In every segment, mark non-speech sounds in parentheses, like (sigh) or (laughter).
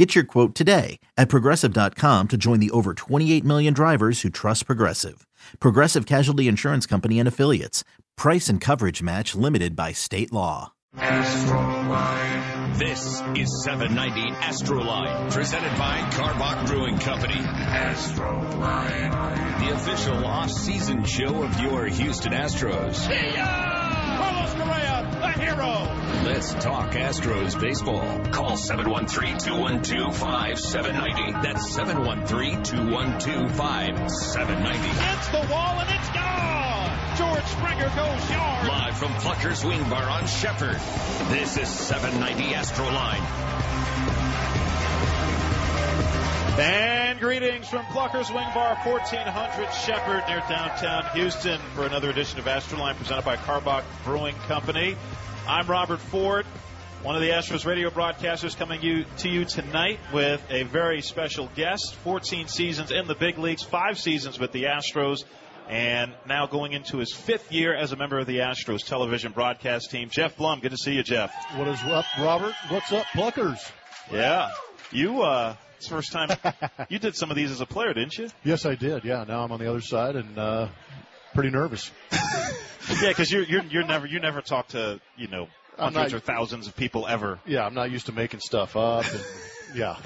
Get your quote today at progressive.com to join the over 28 million drivers who trust Progressive. Progressive Casualty Insurance Company and Affiliates. Price and coverage match limited by state law. Astroline. This is 790 Astroline, presented by Karbach Brewing Company. Astroline, the official off-season show of your Houston Astros. Carlos Correa, the hero. Let's talk Astros baseball. Call 713-212-5790. That's 713-212-5790. Hits the wall and it's gone. George Springer goes yard. Live from Plucker's Wing Bar on Shepherd. This is 790 Astroline. And greetings from Plucker's Wing Bar, 1400 Shepherd near downtown Houston for another edition of Astroline presented by Karbach Brewing Company. I'm Robert Ford, one of the Astros radio broadcasters coming you, to you tonight with a very special guest. 14 seasons in the big leagues, five seasons with the Astros, and now going into his fifth year as a member of the Astros television broadcast team. Geoff Blum, good to see you, Jeff. What is up, Robert? What's up, Pluckers? Yeah. You, uh, it's the first time (laughs) you did some of these as a player, didn't you? Yes, I did. Yeah, now I'm on the other side and uh, pretty nervous. (laughs) yeah, because you're you're you're never you never talk to you know hundreds not- or thousands of people ever. Yeah, I'm not used to making stuff up. And, yeah,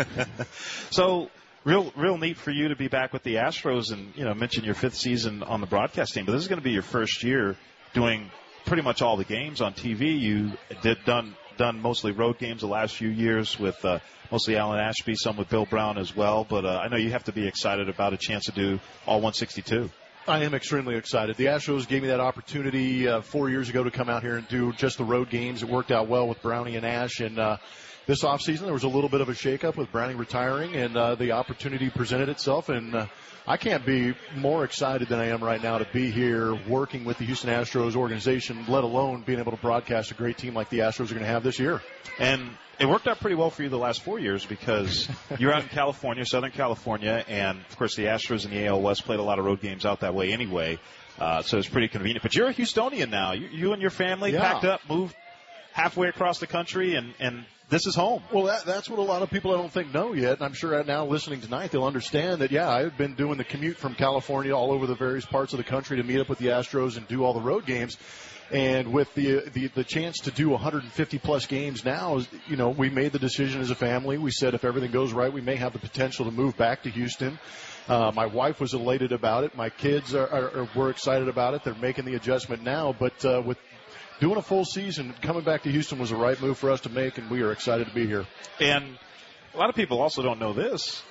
(laughs) So real real neat for you to be back with the Astros and you know mention your fifth season on the broadcast team, but this is going to be your first year doing pretty much all the games on TV. You did done done mostly road games the last few years with. Uh, Mostly Alan Ashby, some with Bill Brown as well, but uh, I know you have to be excited about a chance to do all 162. I am extremely excited. The Astros gave me that opportunity uh, four years ago to come out here and do just the road games. It worked out well with Brownie and Ash. And uh, this offseason, there was a little bit of a shakeup with Brownie retiring, and uh, the opportunity presented itself. And uh, I can't be more excited than I am right now to be here working with the Houston Astros organization, let alone being able to broadcast a great team like the Astros are going to have this year. And it worked out pretty well for you the last four years because (laughs) you're out in California, Southern California, and of course the Astros in the AL West played a lot of road games out that way anyway. Uh, so it's pretty convenient. But you're a Houstonian now. You, you and your family Yeah. packed up, moved halfway across the country, and, and this is home. Well, that, that's what a lot of people I don't think know yet. And I'm sure now listening tonight, they'll understand that, yeah, I've been doing the commute from California all over the various parts of the country to meet up with the Astros and do all the road games. And with the, the the chance to do 150 plus games now, you know, we made the decision as a family. We said if everything goes right, we may have the potential to move back to Houston. Uh, my wife was elated about it. My kids are, are, are were excited about it. They're making the adjustment now. But uh, with doing a full season, coming back to Houston was the right move for us to make, and we are excited to be here. And a lot of people also don't know this.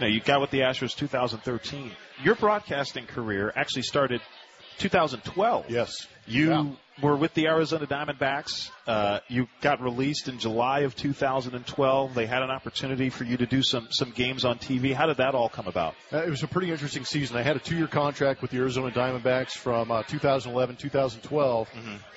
Now, you got with the Astros 2013. Your broadcasting career actually started 2012. Yes. You Yeah. Were with the Arizona Diamondbacks. Uh, you got released in July of 2012. They had an opportunity for you to do some some games on TV. How did that all come about? Uh, it was a pretty interesting season. I had a two-year contract with the Arizona Diamondbacks from uh, 2011, 2012.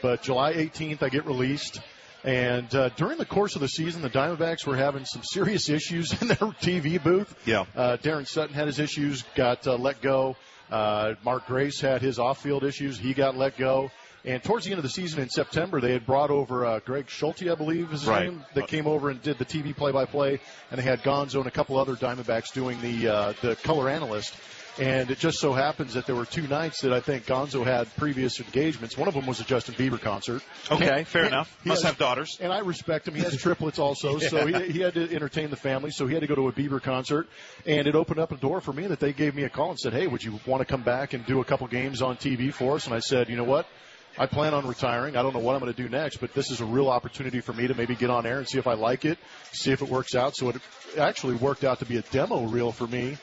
But July 18th, I get released. And uh, during the course of the season, the Diamondbacks were having some serious issues (laughs) in their TV booth. Yeah. Uh, Daron Sutton had his issues, got uh, let go. Uh, Mark Grace had his off-field issues. He got let go. And towards the end of the season in September, they had brought over uh, Greg Schulte, I believe is his Right. name, that came over and did the TV play-by-play, and they had Gonzo and a couple other Diamondbacks doing the uh, the color analyst. And it just so happens that there were two nights that I think Gonzo had previous engagements. One of them was a Justin Bieber concert. Okay, fair He- enough. he Must has- have daughters. and I respect him. He has triplets also, (laughs) so he, he had to entertain the family. So he had to go to a Bieber concert, and it opened up a door for me that they gave me a call and said, "Hey, would you want to come back and do a couple games on TV for us?" And I said, "You know what? I plan on retiring. I don't know what I'm going to do next, but this is a real opportunity for me to maybe get on air and see if I like it, see if it works out." So it actually worked out to be a demo reel for me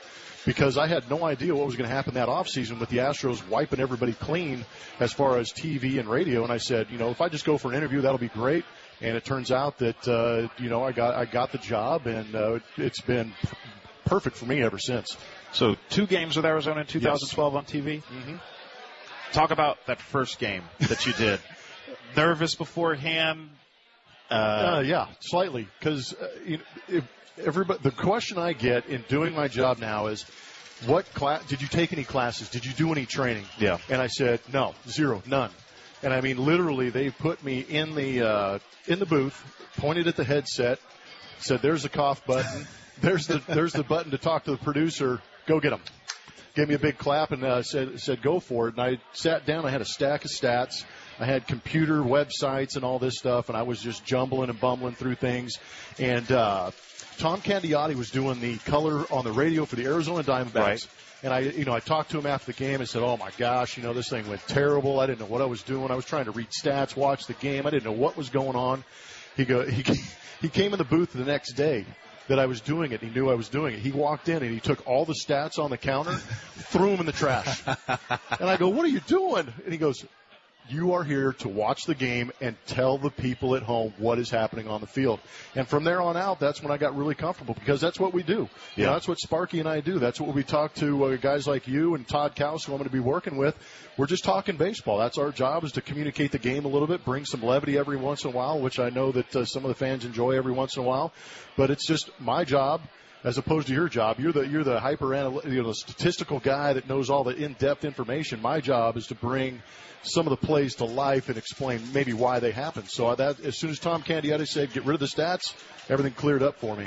because I had no idea what was going to happen that offseason with the Astros wiping everybody clean as far as TV and radio. And I said, you know, if I just go for an interview, that'll be great. And it turns out that uh, you know I got I got the job, and uh, it's been perfect for me ever since. So two games with Arizona in 2012 on TV. Mm-hmm. Talk about that first game that you did. (laughs) Nervous beforehand. Uh, Uh, yeah, slightly, because uh, you know, everybody, the question I get in doing my job now is, what class did you take any classes? Did you do any training? Yeah. And I said no, zero, none. And I mean, literally, they put me in the uh, in the booth, pointed at the headset, said, "There's the cough button. (laughs) There's the there's the button to talk to the producer. Go get them." Gave me a big clap and uh, said said go for it. And I sat down. I had a stack of stats. I had computer websites and all this stuff, and I was just jumbling and bumbling through things. And uh, Tom Candiotti was doing the color on the radio for the Arizona Diamondbacks. Right. And I, you know, I talked to him after the game and said, "Oh my gosh, you know, this thing went terrible. I didn't know what I was doing. I was trying to read stats, watch the game. I didn't know what was going on." He go, (laughs) he he came in the booth the next day that I was doing it. He knew I was doing it. He walked in and he took all the stats on the counter, threw them in the trash. (laughs) And I go, "What are you doing?" And he goes, you are here to watch the game and tell the people at home what is happening on the field. And from there on out, that's when I got really comfortable because that's what we do. You Yeah. know, that's what Sparky and I do. That's what we talk to uh, guys like you and Todd Kalas, who I'm going to be working with. We're just talking baseball. That's our job is to communicate the game a little bit, bring some levity every once in a while, which I know that uh, some of the fans enjoy every once in a while. But it's just my job as opposed to your job. You're the you're the hyper anal- you know the statistical guy that knows all the in-depth information. My job is to bring some of the plays to life and explain maybe why they happen. So that as soon as Tom Candiotti said get rid of the stats, everything cleared up for me.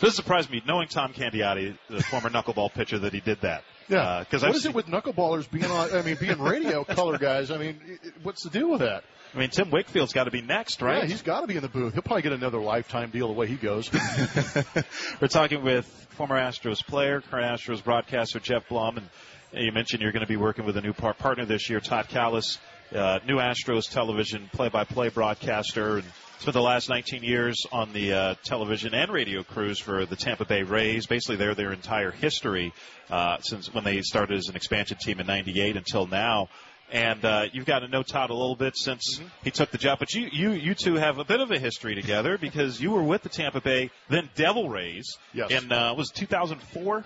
This surprised me, knowing Tom Candiotti, the former knuckleball pitcher, that he did that. Yeah, uh, because what I've is seen, it with knuckleballers being on? I mean, being radio color guys. I mean, what's the deal with that? I mean, Tim Wakefield's got to be next, right? Yeah, he's got to be in the booth. He'll probably get another lifetime deal the way he goes. (laughs) (laughs) We're talking with former Astros player, current Astros broadcaster Geoff Blum, and you mentioned you're going to be working with a new par- partner this year, Todd Kalas, uh, new Astros television play-by-play broadcaster, and spent the last 19 years on the uh, television and radio crews for the Tampa Bay Rays. Basically, they're their entire history uh, since when they started as an expansion team in '98 until now. And uh, you've got to know Todd a little bit since Mm-hmm. he took the job. But you, you, you two have a bit of a history together because you were with the Tampa Bay then Devil Rays Yes. in uh, was 2004.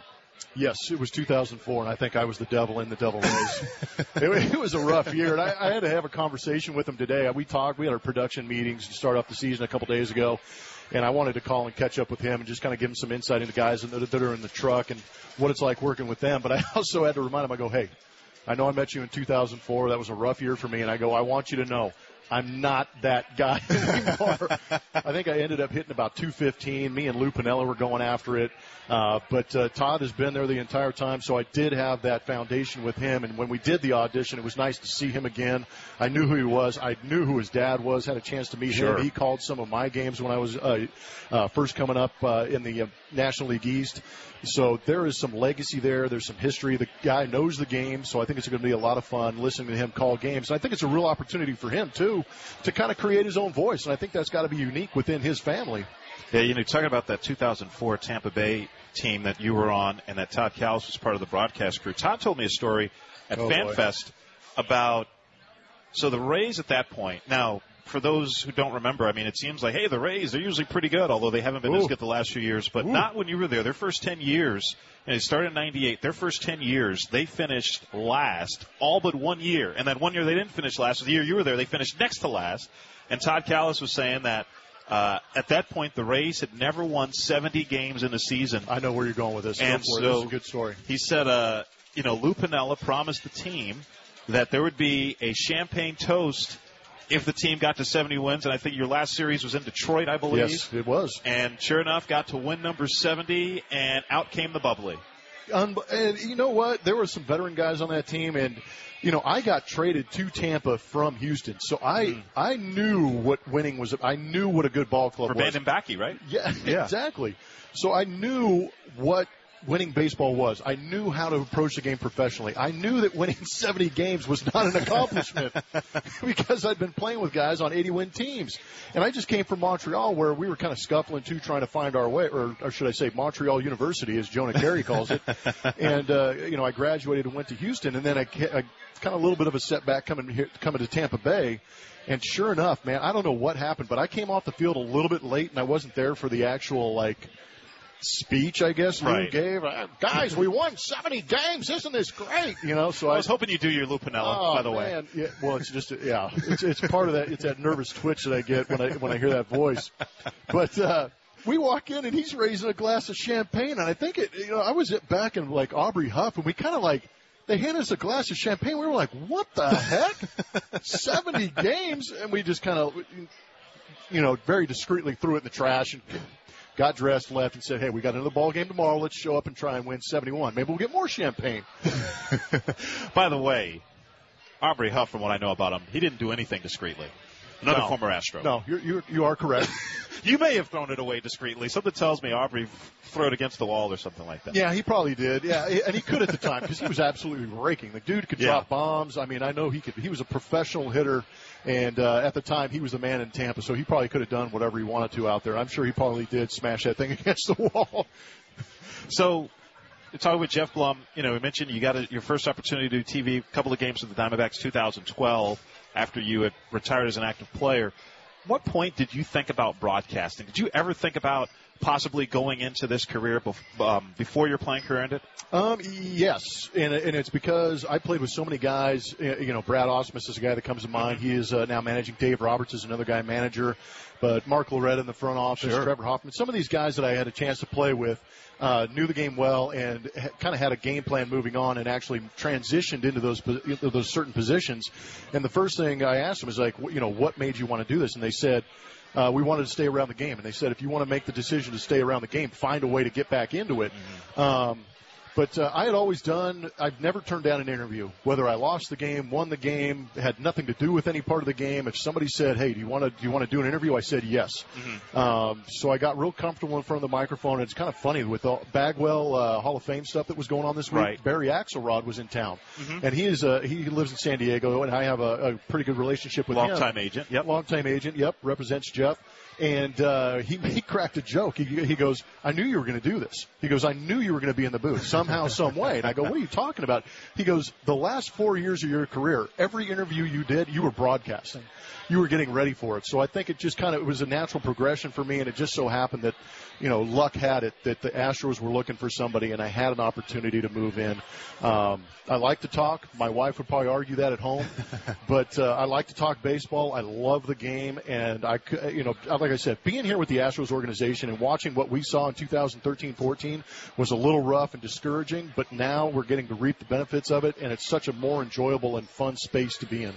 Yes, it was 2004, and I think I was the devil in the devil race. it, it was a rough year, and I, I had to have a conversation with him today. We talked. We had our production meetings to start off the season a couple days ago, and I wanted to call and catch up with him and just kind of give him some insight into guys that, that are in the truck and what it's like working with them. But I (laughs) also had to remind him. I go, hey, I know I met you in 2004. That was a rough year for me, and I go, I want you to know. I'm not that guy (laughs) anymore. I think I ended up hitting about 215. Me and Lou Piniella were going after it. Uh, but uh, Todd has been there the entire time, so I did have that foundation with him. And when we did the audition, it was nice to see him again. I knew who he was. I knew who his dad was. Had a chance to meet Sure. him. He called some of my games when I was uh, uh, first coming up uh, in the uh, National League East. So there is some legacy there. There's some history. The guy knows the game, so I think it's going to be a lot of fun listening to him call games. And I think it's a real opportunity for him too to kind of create his own voice. And I think that's got to be unique within his family. Yeah, you know, talking about that 2004 Tampa Bay team that you were on and that Todd Kalas was part of the broadcast crew. Todd told me a story at Oh. FanFest about so the Rays at that point. Now, for those who don't remember, I mean, it seems like hey, the Rays they're usually pretty good, although they haven't been as good the last few years. But Ooh. not when you were there. Their first 10 years, and it started in '98. Their first 10 years, they finished last all but one year, and that one year they didn't finish last. The year you were there, they finished next to last. And Todd Kalas was saying that. Uh, at that point, the Rays had never won 70 games in a season. I know where you're going with this. And so- This is a good story. He said, uh, you know, Lou Piniella promised the team that there would be a champagne toast if the team got to 70 wins. And I think your last series was in Detroit, I believe. Yes, it was. And sure enough, got to win number 70, and out came the bubbly. Un- and you know what? There were some veteran guys on that team, and you know I got traded to Tampa from Houston, so I Hmm. I knew what winning was. I knew what a good ball club For was. Brandon Backe, right? Yeah, Yeah. exactly. So I knew what winning baseball was. I knew how to approach the game professionally. I knew that winning (laughs) 70 games was not an accomplishment (laughs) because I'd been playing with guys on 80 win teams. And I just came from Montreal where we were kind of scuffling too, trying to find our way, or, or should I say Montreal University as Jonah Keri calls it. (laughs) and, uh, you know, I graduated and went to Houston and then I, I kind of a little bit of a setback coming here, coming to Tampa Bay. And sure enough, man, I don't know what happened, but I came off the field a little bit late and I wasn't there for the actual like speech, I guess, Lou Right. gave. Uh, Guys, we won 70 games. Isn't this great? You know, so I was hoping you do your Lou Piniella, Oh, by the way. man. Yeah, well, it's just yeah, it's it's part of that. It's that nervous twitch that I get when I when I hear that voice. But uh, we walk in and he's raising a glass of champagne, and I think it. You know, I was back in like Aubrey Huff, and we kind of like. They handed us a glass of champagne. We were like, "What the heck? Seventy games?" And we just kind of, you know, very discreetly threw it in the trash and got dressed, left, and said, "Hey, we got another ball game tomorrow. Let's show up and try and win seventy-one. Maybe we'll get more champagne." (laughs) By the way, Aubrey Huff, from what I know about him, he didn't do anything discreetly. Another No. former Astro. No, you're, you're you are correct. (laughs) You may have thrown it away discreetly. Something tells me Aubrey threw it against the wall or something like that. Yeah, he probably did. Yeah, and he could at the time because he was absolutely raking. The dude could Yeah. drop bombs. I mean, I know he could. He was a professional hitter, and uh, at the time he was the man in Tampa, so he probably could have done whatever he wanted to out there. I'm sure he probably did smash that thing (laughs) against the wall. So, talking with Geoff Blum, you know, we mentioned you got a, your first opportunity to do TV, a couple of games with the Diamondbacks 2012 after you had retired as an active player. What point did you think about broadcasting? Did you ever think about possibly going into this career bef- um, before your playing career ended? Um, yes, and, and it's because I played with so many guys. You know, Brad Ausmus is a guy that comes to mind. He is uh, now managing. Dave Roberts is another guy manager, but Mark Loretta in the front office, Sure. Trevor Hoffman. Some of these guys that I had a chance to play with uh, knew the game well and ha- kind of had a game plan moving on, and actually transitioned into those po- those certain positions. And the first thing I asked them is like, you know, what made you want to do this? And they said. Uh, we wanted to stay around the game, and they said if you want to make the decision to stay around the game, find a way to get back into it. Um, but uh, I had always done. I've never turned down an interview, whether I lost the game, won the game, had nothing to do with any part of the game. If somebody said, "Hey, do you want to do you want to do an interview?" I said yes. Um, so I got real comfortable in front of the microphone. It's kind of funny with all Bagwell uh, Hall of Fame stuff that was going on this week. Right. Barry Axelrod was in town, and he is uh, he lives in San Diego, and I have a, a pretty good relationship with him. Long-time agent. Yep. Long time agent. Yep. Represents Jeff. And uh, he (laughs) he cracked a joke. He he goes, "I knew you were going to do this." He goes, "I knew you were going to be in the booth somehow, some way." And I go, "What are you talking about?" He goes, "The last four years of your career, every interview you did, you were broadcasting. You were getting ready for it." So I think it just kind of it was a natural progression for me, and it just so happened that, you know, luck had it that the Astros were looking for somebody, and I had an opportunity to move in. Um, I like to talk. My wife would probably argue that at home, (laughs) but uh, I like to talk baseball. I love the game, and I, you know, like I said, being here with the Astros organization and watching what we saw in 2013-14 was a little rough and discouraging. But now we're getting to reap the benefits of it, and it's such a more enjoyable and fun space to be in.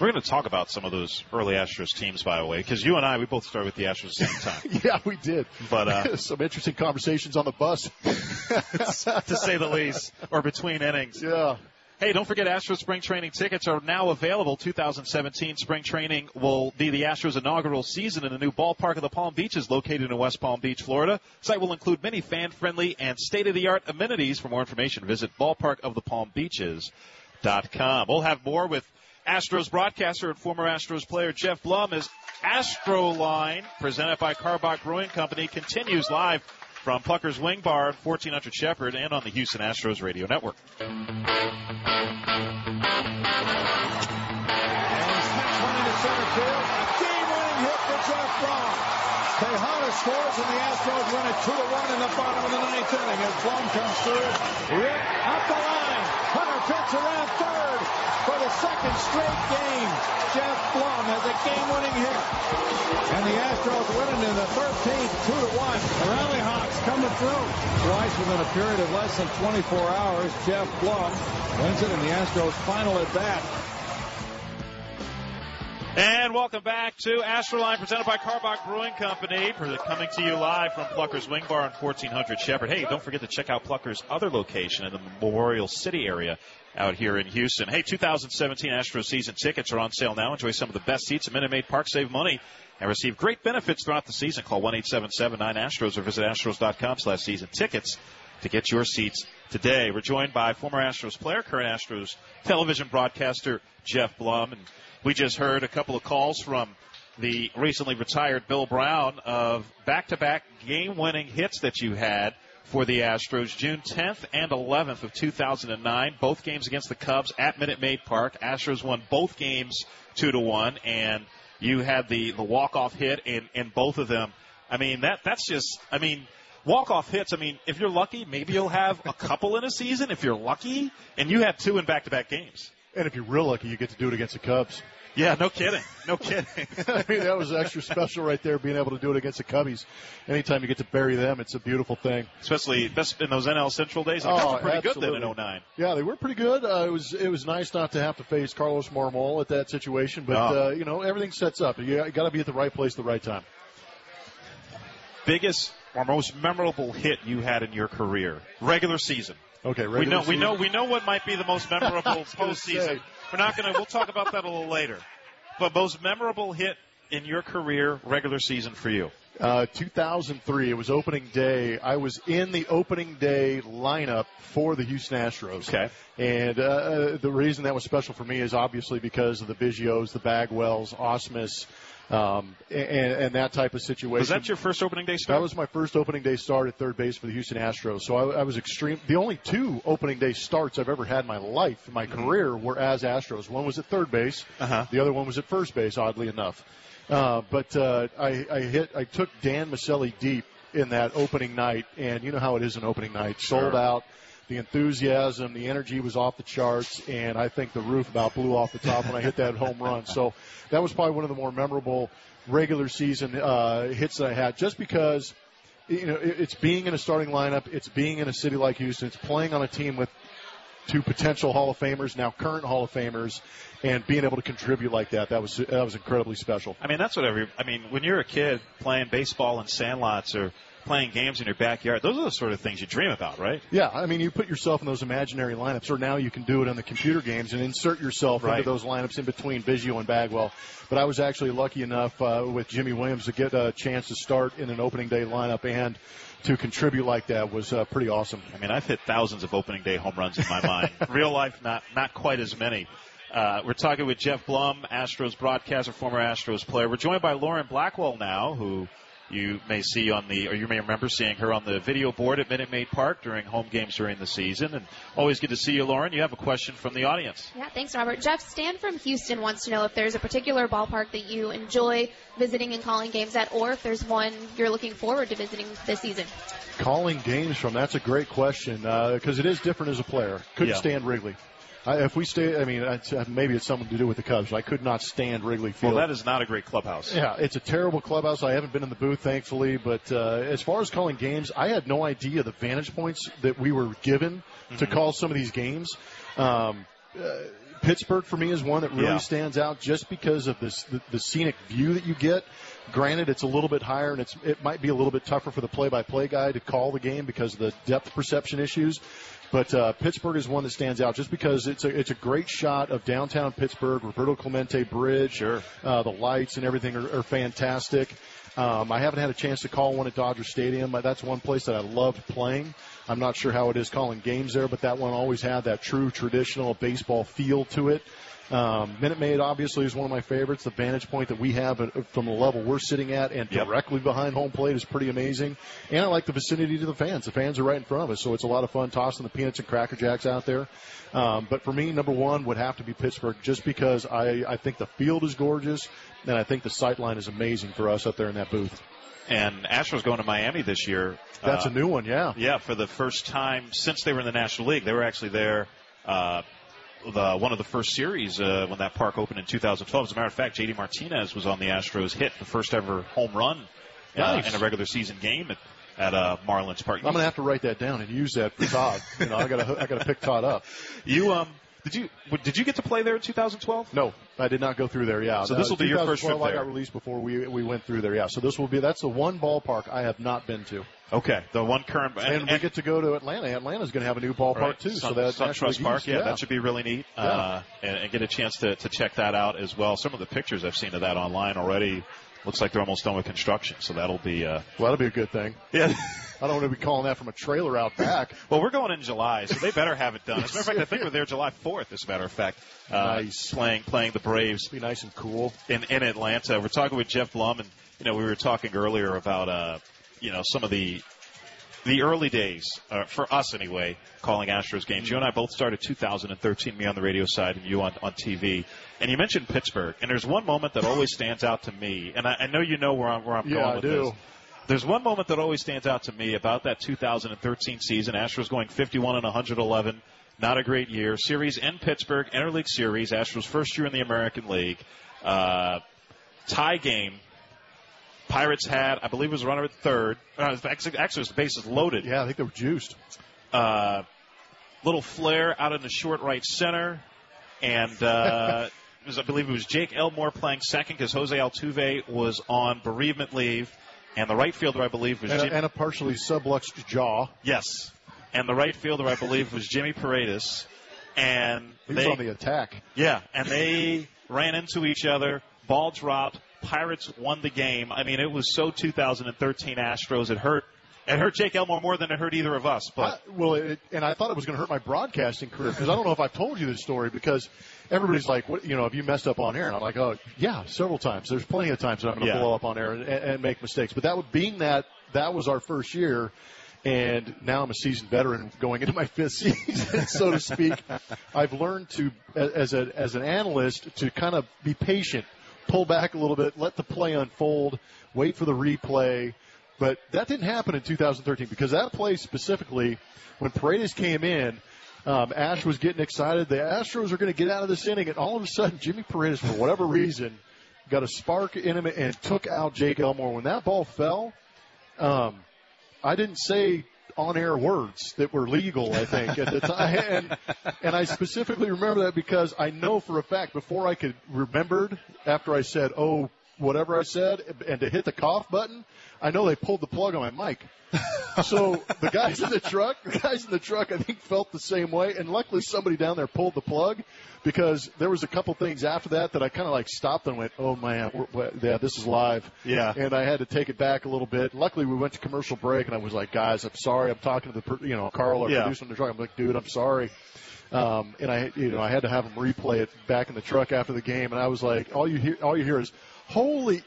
We're going to talk about some of those early Astros teams, by the way, because you and I, we both started with the Astros at the same time. (laughs) Yeah, we did. But, uh, (laughs) some interesting conversations on the bus. (laughs) to say the least, or between innings. yeah. Hey, don't forget Astros spring training tickets are now available. 2017 spring training will be the Astros inaugural season in the new ballpark of the Palm Beaches located in West Palm Beach, Florida. Site will include many fan-friendly and state-of-the-art amenities. For more information, visit ballparkofthepalmbeaches.com. We'll have more with Astros broadcaster and former Astros player Geoff Blum as Astro Line, presented by Karbach Brewing Company, continues live from Plucker's Wing Bar, 1400 Shepherd, and on the Houston Astros Radio Network. And into center field. A game-winning hit for Geoff Blum. Tejada scores and the Astros win it 2 to 1 in the bottom of the ninth inning as Blum comes through. Hit up the line. Hunter picks around third for the second straight game. Geoff Blum has a game-winning hit. And the Astros win it in the 13th, 2 to 1. The Rally Hawks coming through. Twice within a period of less than 24 hours, Geoff Blum wins it in the Astros' final at bat. And welcome back to Astroline, presented by Karbach Brewing Company, for- coming to you live from Plucker's Wing Bar on 1400 Shepherd. Hey, don't forget to check out Plucker's other location in the Memorial City area out here in Houston. Hey, 2017 Astro season tickets are on sale now. Enjoy some of the best seats at Minute Maid Park. Save money and receive great benefits throughout the season. Call 1-877-9-ASTROS or visit astros.com slash season tickets to get your seats today. We're joined by former Astros player, current Astros television broadcaster Geoff Blum, and we just heard a couple of calls from the recently retired Bill Brown of back-to-back game-winning hits that you had for the Astros June 10th and 11th of 2009, both games against the Cubs at Minute Maid Park. Astros won both games two to one, and you had the the walk-off hit in in both of them. I mean that that's just I mean walk off hits. I mean, if you're lucky, maybe you'll have a couple in a season. If you're lucky, and you had two in back to back games. And if you're real lucky, you get to do it against the Cubs. Yeah, no kidding. No kidding. (laughs) I mean, that was extra special right there, being able to do it against the Cubbies. Anytime you get to bury them, it's a beautiful thing. Especially best in those NL Central days. The Cubs Oh, were pretty absolutely. good then in 09. Yeah, they were pretty good. Uh, it was it was nice not to have to face Carlos Marmol at that situation, but Oh. uh, you know everything sets up. You got to be at the right place at the right time. Biggest or most memorable hit you had in your career, regular season. Okay, We regular know, we know, season. we know what might be the most (laughs) memorable postseason. say. We're not to. We'll talk about that a little later. But most memorable hit in your career, regular season for you. Uh, 2003. It was opening day. I was in the opening day lineup for the Houston Astros. Okay. And uh, the reason that was special for me is obviously because of the Biggios, the Bagwells, Ausmus, um, and, and that type of situation. Was that your first opening day start? That was my first opening day start at third base for the Houston Astros. So I, I was extreme. The only two opening day starts I've ever had in my life, in my career, were as Astros. One was at third base. Mm-hmm. Uh-huh. The other one was at first base. Oddly enough, uh, but uh, I, I hit. I took Dan Maselli deep in that opening night, and you know how it is an opening night. Sold Sure. out. The enthusiasm, the energy was off the charts, and I think the roof about blew off the top when I hit that home run. So that was probably one of the more memorable regular season uh, hits that I had, just because you know it's being in a starting lineup, it's being in a city like Houston, it's playing on a team with two potential Hall of Famers, now current Hall of Famers, and being able to contribute like that. That was that was incredibly special. I mean, that's what every. I mean, when you're a kid playing baseball in sandlots or playing games in your backyard, those are the sort of things you dream about, right? Yeah, I mean, you put yourself in those imaginary lineups, or now you can do it on the computer games and insert yourself Right. into those lineups in between Biggio and Bagwell. But I was actually lucky enough uh, with Jimy Williams to get a chance to start in an opening day lineup and to contribute like that was uh, pretty awesome. I mean, I've hit thousands of opening day home runs in my mind. (laughs) Real life, not not quite as many. Uh, we're talking with Geoff Blum, Astros broadcaster, former Astros player. We're joined by Lauren Blackwell now, who you may see on the, or you may remember seeing her on the video board at Minute Maid Park during home games during the season. And always good to see you, Lauren. You have a question from the audience. Yeah, thanks, Robert. Jeff Stan from Houston wants to know if there's a particular ballpark that you enjoy visiting and calling games at, or if there's one you're looking forward to visiting this season. Calling games from that's a great question uh, because it is different as a player. Couldn't Yeah. stand Wrigley. I, if we stay, I mean, it's, uh, maybe it's something to do with the Cubs. I could not stand Wrigley Field. Well, that is not a great clubhouse. Yeah, it's a terrible clubhouse. I haven't been in the booth, thankfully, but uh, as far as calling games, I had no idea the vantage points that we were given to Mm-hmm. call some of these games. Um, uh, Pittsburgh for me is one that really Yeah. stands out just because of this the, the scenic view that you get. Granted, it's a little bit higher, and it's it might be a little bit tougher for the play-by-play guy to call the game because of the depth perception issues. But uh, Pittsburgh is one that stands out just because it's a it's a great shot of downtown Pittsburgh, Roberto Clemente Bridge. Sure. Uh, the lights and everything are, are fantastic. Um, I haven't had a chance to call one at Dodger Stadium. but That's one place that I loved playing. I'm not sure how it is calling games there, but that one always had that true traditional baseball feel to it. Um, Minute Maid obviously is one of my favorites. The vantage point that we have uh, from the level we're sitting at and Yep. directly behind home plate is pretty amazing. And I like the vicinity to the fans. The fans are right in front of us, so it's a lot of fun tossing the peanuts and cracker jacks out there. Um, but for me, number one would have to be Pittsburgh, just because I, I think the field is gorgeous, and I think the sight line is amazing for us up there in that booth. And Astros going to Miami this year. That's Uh, a new one, yeah. Yeah, for the first time since they were in the National League, they were actually there. Uh, the one of the first series uh, when that park opened in 2012. As a matter of fact, JD Martinez was on the Astros hit the first ever home run uh, Nice. in a regular season game at, at uh, Marlins Park. I'm gonna have to write that down and use that for Todd. you know, I gotta I gotta pick Todd up. you um did you did you get to play there in 2012? No, I did not go through there. Yeah. So this will be your first trip 2012, I got released before we we went through there. Yeah. So this will be that's the one ballpark I have not been to, Okay, the one current and, we get to go to Atlanta. Atlanta's going to have a new ballpark Right. too. Sun, so that's Sun National Trust Park, East, yeah, that should be really neat, uh, and, and get a chance to, to check that out as well. Some of the pictures I've seen of that online already looks like they're almost done with construction, so that'll be uh, Well, that'll be a good thing. yeah. (laughs) I don't want to be calling that from a trailer out back. well, we're going in July, so they better have it done. As a matter of fact, I think we're there July 4th. As a matter of fact, uh, Nice. playing playing the Braves Be nice and cool. in in Atlanta. We're talking with Geoff Blum, and you know we were talking earlier about uh, you know some of the the early days uh, for us anyway, calling Astros games. You and I both started 2013, me on the radio side and you on on TV. And you mentioned Pittsburgh, and there's one moment that always stands out to me, and I, I know you know where I'm where I'm Yeah, going I do. this. There's one moment that always stands out to me about that 2013 season. Astros going 51 and 111. Not a great year. Series in Pittsburgh, Interleague Series. Astros first year in the American League. Uh, tie game. Pirates had, I believe, it was a runner at third. Uh, actually, it was the bases loaded. Yeah, I think they were juiced. Uh, little flare out in the short right center, and uh, (laughs) was, I believe it was Jake Elmore playing second because Jose Altuve was on bereavement leave, and the right fielder I believe was And Jim- a, and a partially subluxed jaw. yes, and the right fielder I believe was Jimmy Paredes, and He they on the attack. yeah, and they ran into each other. Ball dropped. Pirates won the game. I mean, it was so 2013 Astros. It hurt. It hurt Jake Elmore more than it hurt either of us. But I, well, it, and I thought it was going to hurt my broadcasting career because I don't know if I've told you this story because everybody's like, what, you know, have you messed up on air? And I'm like, oh, yeah, several times. There's plenty of times that I'm going to Yeah. blow up on air and, and make mistakes. But that would, being that that was our first year, and now I'm a seasoned veteran going into my fifth (laughs) season, so to speak. I've learned to, as a as an analyst, to kind of be patient, pull back a little bit, let the play unfold, wait for the replay. But that didn't happen in 2013 because that play specifically, when Paredes came in, um, Ash was getting excited. The Astros are going to get out of this inning, and all of a sudden, Jimmy Paredes, for whatever reason, got a spark in him and took out Jake Elmore. When that ball fell, um, I didn't say on-air words that were legal. I think at the time, (laughs) and, and I specifically remember that because I know for a fact before I could remembered after I said, "Oh, whatever I said," and to hit the cough button, I know they pulled the plug on my mic. so the guys in the truck, (laughs) the guys in the truck, I think felt the same way. And luckily, somebody down there pulled the plug because there was a couple things after that that I kind of like stopped and went, "Oh man, we're, we're, yeah, this is live." Yeah. And I had to take it back a little bit. Luckily, we went to commercial break, and I was like, "Guys, I'm sorry. I'm talking to the you know Carl, our Yeah. producer in the truck. I'm like, dude, I'm sorry." Um, and I, you know, I had to have him replay it back in the truck after the game, and I was like, all you hear, all you hear is, "Holy!"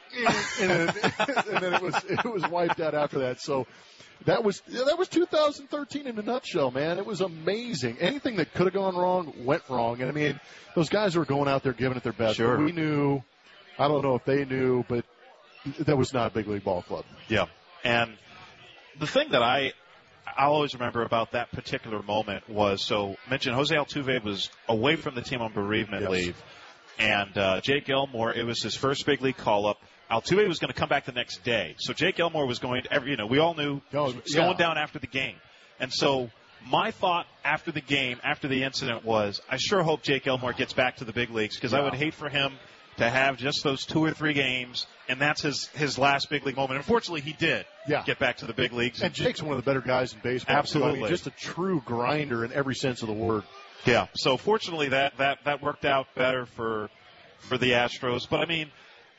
and (laughs) then, (laughs) and then it was, it was wiped out after that. So that was, that was 2013 in a nutshell, man. It was amazing. Anything that could have gone wrong went wrong, and I mean, those guys were going out there giving it their best. Sure. We knew, I don't know if they knew, but that was not a big league ball club. Yeah. And the thing that I I'll always remember about that particular moment was so mentioned Jose Altuve was away from the team on bereavement Yes. leave, and uh, Jake Elmore it was his first big league call up. Altuve was going to come back the next day, so Jake Elmore was going to every you know we all knew was yeah. going down after the game, and so. My thought after the game, after the incident, was I sure hope Jake Elmore gets back to the big leagues because I would hate for him to have just those two or three games, and that's his his last big league moment. Unfortunately, he did Yeah. get back to the big leagues. And Jake's one of the better guys in baseball. too. I Absolutely. mean, just a true grinder in every sense of the word. Yeah. So fortunately, that that that worked out better for for the Astros. But I mean,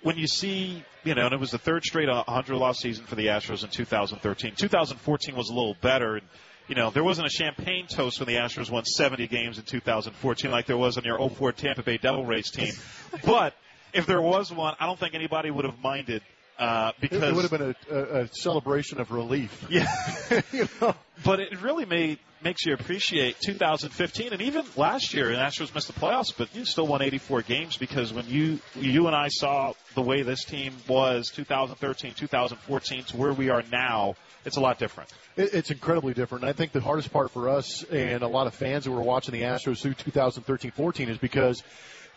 when you see, you know, and it was the third straight 100 loss season for the Astros in 2013. 2014 was a little better. And, you know, there wasn't a champagne toast when the Astros won 70 games in 2014 like there was on your 04 Tampa Bay Devil Rays team. (laughs) But if there was one, I don't think anybody would have minded uh, It, because it would have been a, a, a celebration of relief. Yeah. (laughs) you know? But it really made makes you appreciate 2015 and even last year. And Astros missed the playoffs, but you still won 84 games because when you you and I saw the way this team was 2013, 2014 to where we are now, it's a lot different. It, it's incredibly different. I think the hardest part for us and a lot of fans who were watching the Astros through 2013-14 is because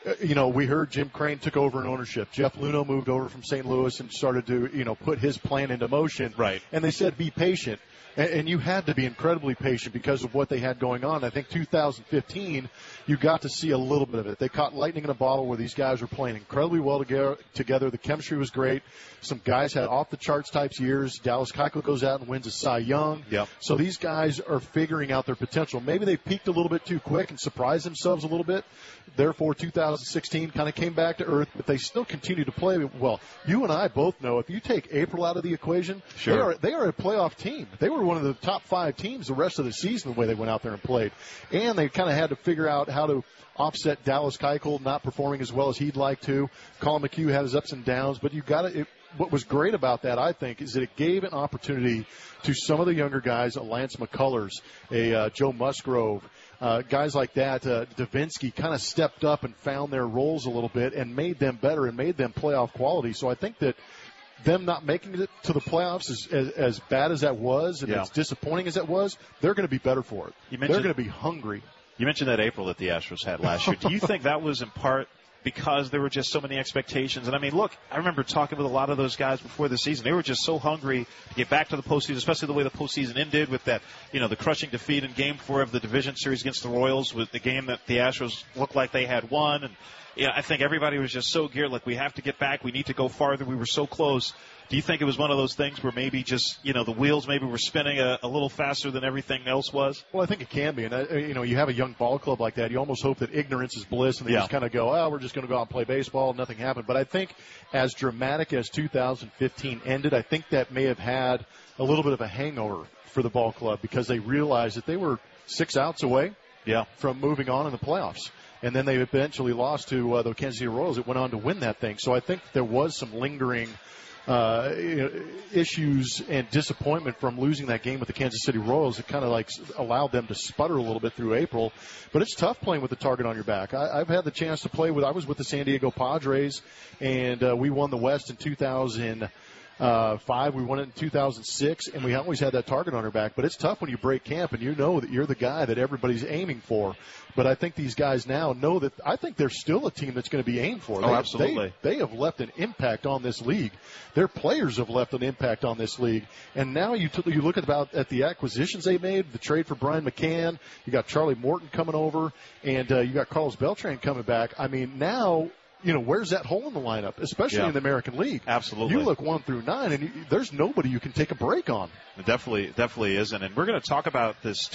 uh, you know, we heard Jim Crane took over in ownership. Jeff Luhnow moved over from St. Louis and started to, you know, put his plan into motion. Right. And they said, be patient. And, and you had to be incredibly patient because of what they had going on. I think 2015, you got to see a little bit of it. They caught lightning in a bottle where these guys were playing incredibly well together. together. The chemistry was great. Some guys had off the charts types years. Dallas Keuchel goes out and wins a Cy Young. Yep. So these guys are figuring out their potential. Maybe they peaked a little bit too quick and surprised themselves a little bit. Therefore, 2016 kind of came back to earth, but they still continue to play well. You and I both know if you take April out of the equation, Sure. they are they are a playoff team. They were one of the top five teams the rest of the season the way they went out there and played, and they kind of had to figure out how to offset Dallas Keuchel not performing as well as he'd like to. Collin McHugh had his ups and downs, but you got to. What was great about that, I think, is that it gave an opportunity to some of the younger guys, a Lance McCullers, a uh, Joe Musgrove, uh, guys like that. Uh, Devenski kind of stepped up and found their roles a little bit and made them better and made them playoff quality. So I think that them not making it to the playoffs, as, as, as bad as that was and Yeah. as disappointing as that was, they're going to be better for it. You they're going to be hungry. You mentioned that April that the Astros had last year. Do you think that was in part because there were just so many expectations? And I mean, look, I remember talking with a lot of those guys before the season. They were just so hungry to get back to the postseason, especially the way the postseason ended with that, you know, the crushing defeat in Game Four of the division series against the Royals, with the game that the Astros looked like they had won. And yeah, I think everybody was just so geared, like we have to get back, we need to go farther. We were so close. Do you think it was one of those things where maybe just, you know, the wheels maybe were spinning a, a little faster than everything else was? Well, I think it can be, and uh, you know, you have a young ball club like that. You almost hope that ignorance is bliss, and they Yeah. just kind of go, "Oh, we're just going to go out and play baseball." Nothing happened. But I think, as dramatic as 2015 ended, I think that may have had a little bit of a hangover for the ball club because they realized that they were six outs away Yeah. from moving on in the playoffs. And then they eventually lost to uh, the Kansas City Royals that went on to win that thing. So I think there was some lingering uh, issues and disappointment from losing that game with the Kansas City Royals. It kind of like allowed them to sputter a little bit through April. But it's tough playing with the target on your back. I, I've had the chance to play with. I was with the San Diego Padres, and uh, we won the West in 2000 uh, five. We won it in 2006, and we always had that target on our back. But it's tough when you break camp and you know that you're the guy that everybody's aiming for. But I think these guys now know that. I think they're still a team that's going to be aimed for. Oh, They- absolutely. They, they have left an impact on this league. Their players have left an impact on this league. And now you t- you look at about at the acquisitions they made, the trade for Brian McCann. You got Charlie Morton coming over, and uh, you got Carlos Beltran coming back. I mean, now. You know, where's that hole in the lineup, especially Yeah. in the American League? Absolutely. You look one through nine, and you, there's nobody you can take a break on. It definitely, definitely isn't. And we're going to talk about this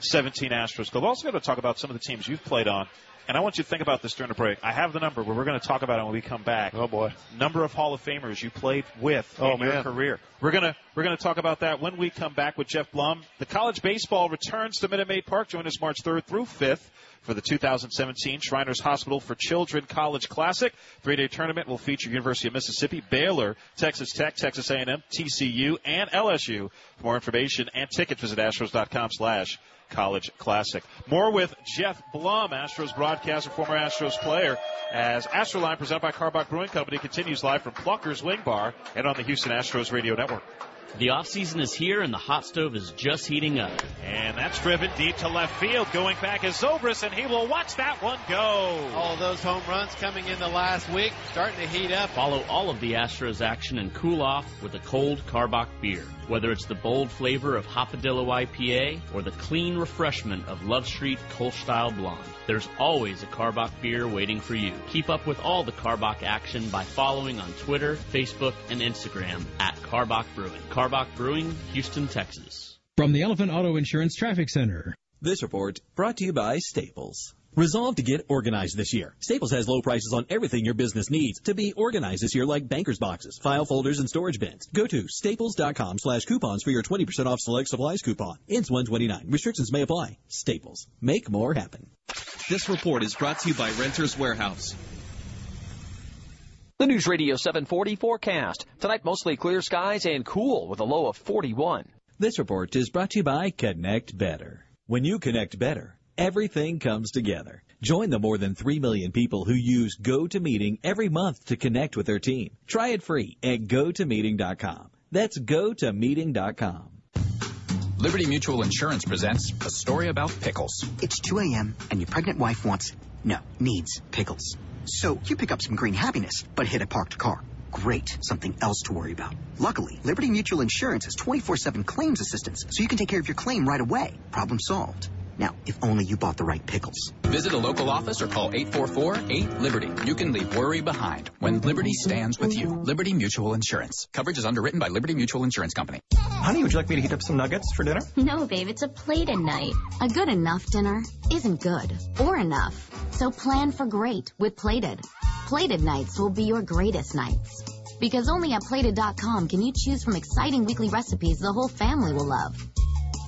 2017 Astros Club. We're also going to talk about some of the teams you've played on. And I want you to think about this during the break. I have the number, but we're going to talk about it when we come back. Oh boy. Number of Hall of Famers you played with Oh, in your career. We're gonna we're gonna talk about that when we come back with Geoff Blum. The college baseball returns to Minute Maid Park. Join us March 3rd through 5th for the 2017 Shriners Hospital for Children College Classic. Three-day tournament will feature University of Mississippi, Baylor, Texas Tech, Texas A&M, TCU, and LSU. For more information and tickets, visit astros.com slash college classic. More with Geoff Blum, Astros broadcaster, former Astros player, as Astroline presented by Karbach Brewing Company continues live from Plucker's Wing Bar and on the Houston Astros radio network. The offseason is here and the hot stove is just heating up. And that's driven deep to left field. Going back is Zobrist, and he will watch that one go. All those home runs coming in the last week, starting to heat up. Follow all of the Astros action and cool off with a cold Karbach beer. Whether it's the bold flavor of Hopadillo IPA or the clean refreshment of Love Street Kolsch Style Blonde, there's always a Karbach beer waiting for you. Keep up with all the Karbach action by following on Twitter, Facebook, and Instagram at Karbach Brewing. Karbach Brewing, Houston, Texas. From the Elephant Auto Insurance Traffic Center. This report brought to you by Staples. Resolve to get organized this year. Staples has low prices on everything your business needs to be organized this year like banker's boxes, file folders, and storage bins. Go to staples.com slash coupons for your 20% off select supplies coupon. Ends 129. Restrictions may apply. Staples. Make more happen. This report is brought to you by Renters Warehouse. The News Radio 740 forecast. Tonight, mostly clear skies and cool with a low of 41. This report is brought to you by Connect Better. When you connect better, everything comes together. Join the more than 3 million people who use GoToMeeting every month to connect with their team. Try it free at gotomeeting.com. That's gotomeeting.com. Liberty Mutual Insurance presents a story about pickles. It's 2 a.m. and your pregnant wife wants, no, needs pickles. So you pick up some green happiness, but hit a parked car. Great, something else to worry about. Luckily, Liberty Mutual Insurance has 24-7 claims assistance, so you can take care of your claim right away. Problem solved. Now, if only you bought the right pickles. Visit a local office or call 844-8-LIBERTY. You can leave worry behind when Liberty stands with you. Liberty Mutual Insurance. Coverage is underwritten by Liberty Mutual Insurance Company. Honey, would you like me to heat up some nuggets for dinner? No, babe, it's a plated night. A good enough dinner isn't good or enough. So plan for great with Plated. Plated nights will be your greatest nights. Because only at Plated.com can you choose from exciting weekly recipes the whole family will love.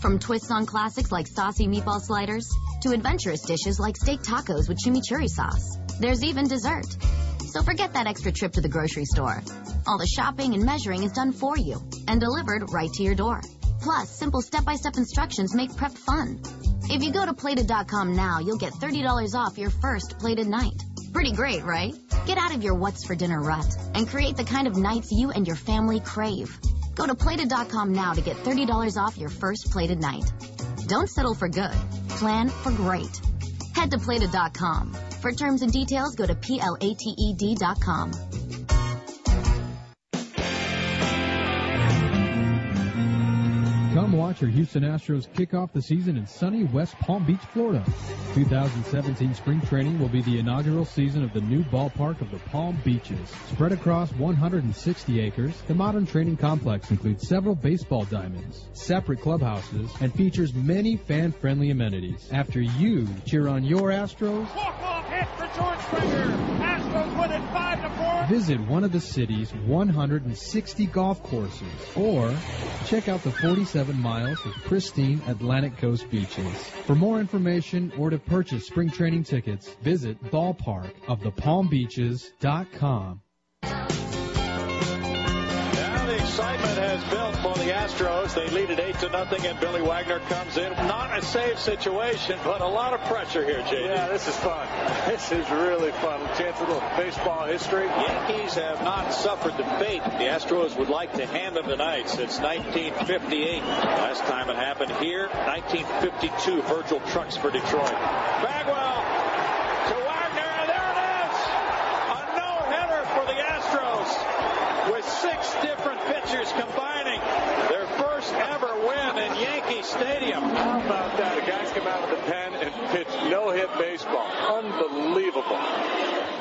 From twists on classics like saucy meatball sliders to adventurous dishes like steak tacos with chimichurri sauce. There's even dessert. So forget that extra trip to the grocery store. All the shopping and measuring is done for you and delivered right to your door. Plus, simple step-by-step instructions make prep fun. If you go to plated.com now, you'll get $30 off your first plated night. Pretty great, right? Get out of your what's for dinner rut and create the kind of nights you and your family crave. Go to plated.com now to get $30 off your first plated night. Don't settle for good. Plan for great. Head to plated.com. For terms and details, go to plated.com. watch your Houston Astros kick off the season in sunny West Palm Beach, Florida. 2017 spring training will be the inaugural season of the new ballpark of the Palm Beaches. Spread across 160 acres, the modern training complex includes several baseball diamonds, separate clubhouses, and features many fan-friendly amenities. After you cheer on your Astros, Walk-off hit for George Springer. Astros win it 5 to 4. visit one of the city's 160 golf courses or check out the 47 miles of pristine Atlantic Coast beaches. For more information or to purchase spring training tickets, visit ballparkofthepalmbeaches.com. Excitement has built for the Astros. They lead it 8 to nothing, and Billy Wagner comes in. Not a safe situation, but a lot of pressure here, JD. Yeah, this is fun. (laughs) This is really fun. Chance of a little baseball history. Yankees have not suffered the fate the Astros would like to hand them tonight since 1958. Last time it happened here, 1952, Virgil Trucks for Detroit. Bagwell to Wagner, and there it is! A no-hitter for the Astros with six different pitchers combining their first ever win in Yankee Stadium. How about that? The guys come out of the pen and pitch no-hit baseball. Unbelievable.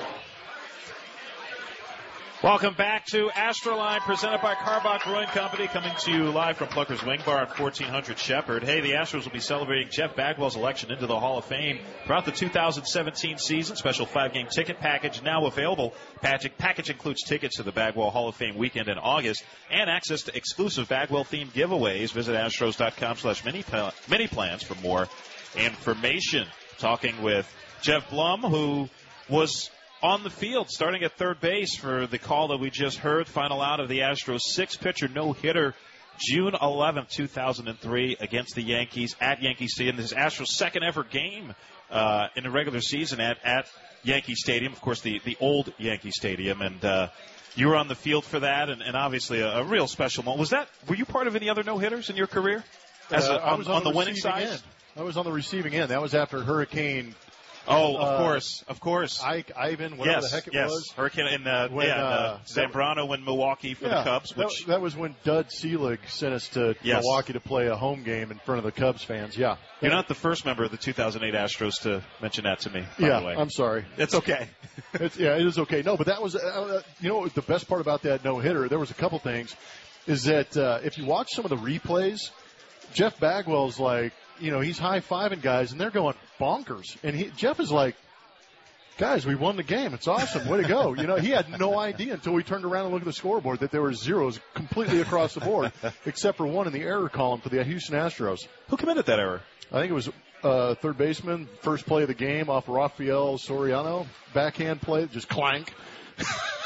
Welcome back to Astroline, presented by Karbach Brewing Company, coming to you live from Plucker's Wing Bar at 1400 Shepherd. Hey, the Astros will be celebrating Jeff Bagwell's election into the Hall of Fame throughout the 2017 season. Special five-game ticket package now available. Package, package includes tickets to the Bagwell Hall of Fame weekend in August and access to exclusive Bagwell-themed giveaways. Visit astros.com slash mini plans for more information. Talking with Geoff Blum, who was on the field, starting at third base for the call that we just heard. Final out of the Astros six pitcher no hitter. June 11th, 2003, against the Yankees at Yankee Stadium. This is Astros' second ever game uh, in the regular season at, at Yankee Stadium. Of course, the, the old Yankee Stadium. And uh, you were on the field for that, and, and obviously a, a real special moment. Was that? Were you part of any other no hitters in your career? As Uh, a, on, was on the, the winning side? end. I was on the receiving end. That was after Hurricane. Oh, of uh, course, of course. Ike, Ivan, whatever yes, the heck it yes. was. Hurricane in uh, When, yeah, uh, uh, Zambrano in Milwaukee for yeah, the Cubs, which that, was when Bud Selig sent us to Yes. Milwaukee to play a home game in front of the Cubs fans. Yeah, you're not the first member of the 2008 Astros to mention that to me. By yeah. the way. I'm sorry. It's okay. (laughs) it's, yeah, it is okay. No, but that was, uh, uh, you know, the best part about that no hitter. There was a couple things. Is that uh, if you watch some of the replays, Jeff Bagwell's like, you know, he's high fiving guys and they're going bonkers, and he, Jeff is like. Guys, we won the game. It's awesome. Way to go. You know, he had no idea until we turned around and looked at the scoreboard that there were zeros completely across the board, except for one in the error column for the Houston Astros. Who committed that error? I think it was uh, third baseman, first play of the game off Rafael Soriano. Backhand play, just clank. (laughs)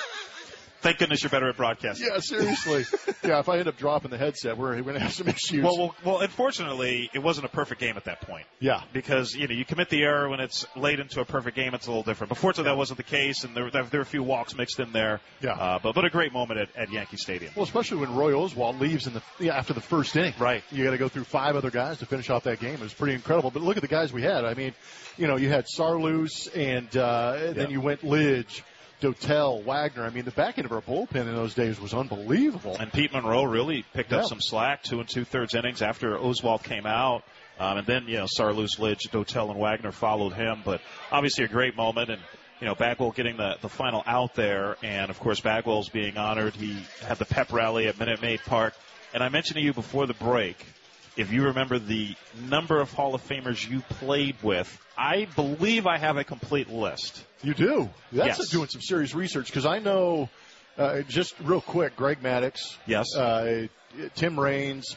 Thank goodness you're better at broadcasting. Yeah, seriously. (laughs) yeah, if I end up dropping the headset, we're going to have some issues. Well, well, well, unfortunately, it wasn't a perfect game at that point. Yeah. Because, you know, you commit the error when it's late into a perfect game, it's a little different. But fortunately, that wasn't the case, and there, there were a few walks mixed in there. Yeah. Uh, but, but a great moment at, at Yankee Stadium. Well, especially when Roy Oswalt leaves in the yeah, after the first inning. Right. You got to go through five other guys to finish off that game. It was pretty incredible. But look at the guys we had. I mean, you know, you had Saarloos, and uh, then you went Lidge. Dotel, Wagner. I mean, the back end of our bullpen in those days was unbelievable. And Pete Munro really picked up some slack, two and two thirds innings after Oswalt came out. Um, and then, you know, Saarloos, Lidge, Dotel, and Wagner followed him. But obviously a great moment. And, you know, Bagwell getting the, the final out there. And, of course, Bagwell's being honored. He had the pep rally at Minute Maid Park. And I mentioned to you before the break, if you remember the number of Hall of Famers you played with, I believe I have a complete list. You do. That's Yes. doing some serious research because I know, uh, just real quick, Greg Maddux. Yes. Uh, Tim Raines,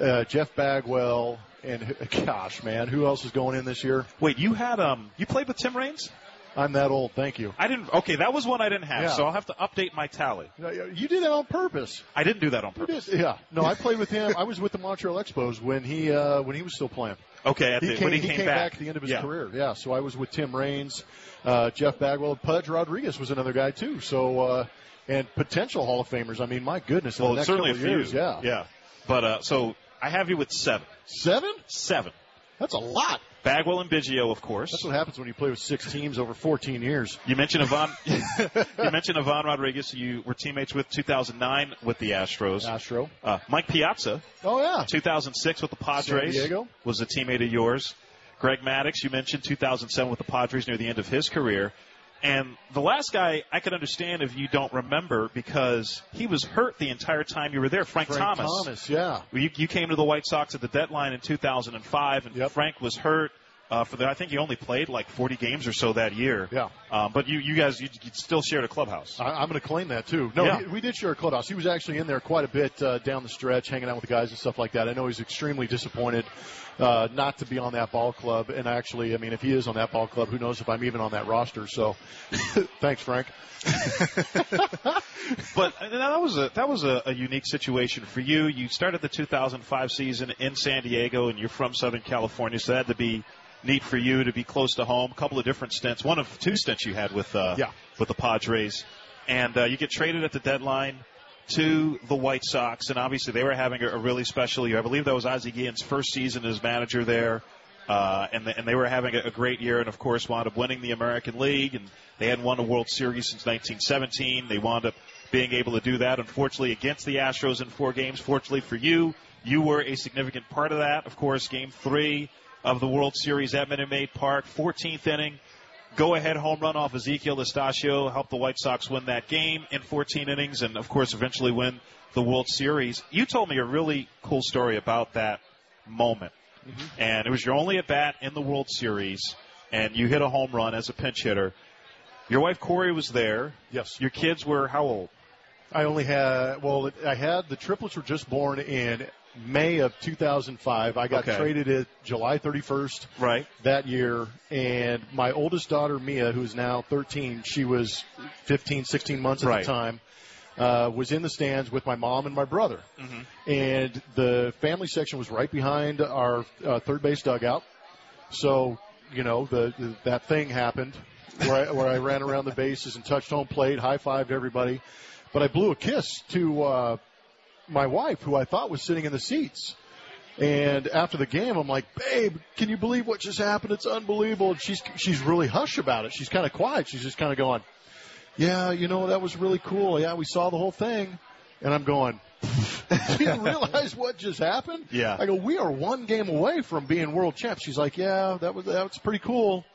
uh, Jeff Bagwell, and (laughs) gosh, man, who else is going in this year? Wait, you had um, you played with Tim Raines? I'm that old. Thank you. I didn't. Okay, that was one I didn't have, Yeah. so I'll have to update my tally. You did that on purpose. I didn't do that on purpose. did- Yeah. No, I played with him. I was with the Montreal Expos when he uh, when he was still playing. Okay, at he the- came, when he came back. at the end of his Yeah. career. Yeah. So I was with Tim Raines, uh, Jeff Bagwell, Pudge Rodriguez was another guy too. So uh, and potential Hall of Famers. I mean, my goodness. Well, certainly a few. years, Yeah. yeah. But uh, so I have you with seven. Seven? Seven. That's a lot. Bagwell and Biggio, of course. That's what happens when you play with six teams over 14 years. You mentioned Ivan. (laughs) you mentioned Ivan Rodriguez. You were teammates with 2009 with the Astros. Astro. Uh, Mike Piazza. Oh yeah. 2006 with the Padres. San Diego. was a teammate of yours. Greg Maddux. You mentioned 2007 with the Padres near the end of his career. And the last guy I could understand if you don't remember because he was hurt the entire time you were there. Frank, Thomas. Frank Thomas. Thomas, yeah. You, you came to the White Sox at the deadline in 2005, and Frank was hurt. Uh, for the, I think he only played like 40 games or so that year. Yeah. Um, but you, you guys, you, you still shared a clubhouse. I, I'm going to claim that too. No, Yeah. he, we did share a clubhouse. He was actually in there quite a bit uh, down the stretch, hanging out with the guys and stuff like that. I know he's extremely disappointed uh, not to be on that ball club. And actually, I mean, if he is on that ball club, who knows if I'm even on that roster? So, (laughs) thanks, Frank. (laughs) but that was a that was a, a unique situation for you. You started the 2005 season in San Diego, and you're from Southern California, so that had to be neat for you to be close to home. A couple of different stints, one of two stints you had with uh, Yeah. with the Padres, and uh, you get traded at the deadline to the White Sox, and obviously they were having a, really special year. I believe that was Ozzie Guillen's first season as manager there. Uh, and, the, and they were having a, a great year, and of course wound up winning the American League, and they hadn't won a World Series since 1917. They wound up being able to do that, unfortunately, against the Astros in four games. Fortunately for you, you were a significant part of that. Of course, Game Three of the World Series at Minute Maid Park, 14th inning, go ahead home run off Ezequiel Astacio helped the White Sox win that game in 14 innings, and of course, eventually win the World Series. You told me a really cool story about that moment mm-hmm. and it was your only at bat in the World Series, and you hit a home run as a pinch hitter. Your wife Corey was there. Yes. Your kids were how old? I only had well, I had the triplets were just born in May of 2005. I got Okay. traded at July 31st right that year, and my oldest daughter Mia, who's now 13, she was 15, 16 months at Right. the time. Uh, was in the stands with my mom and my brother, Mm-hmm. and the family section was right behind our uh, third base dugout. So, you know, the, the that thing happened where I, where I ran around the bases and touched home plate, high fived everybody, but I blew a kiss to uh, my wife, who I thought was sitting in the seats. And after the game, I'm like, "Babe, can you believe what just happened? It's unbelievable." And she's she's really hush about it. She's kind of quiet. She's just kind of going, "Yeah, you know, that was really cool. Yeah, we saw the whole thing." And I'm going, "Do (laughs) you realize what just happened?" Yeah. I go, "We are one game away from being world champs." She's like, "Yeah, that was that was pretty cool."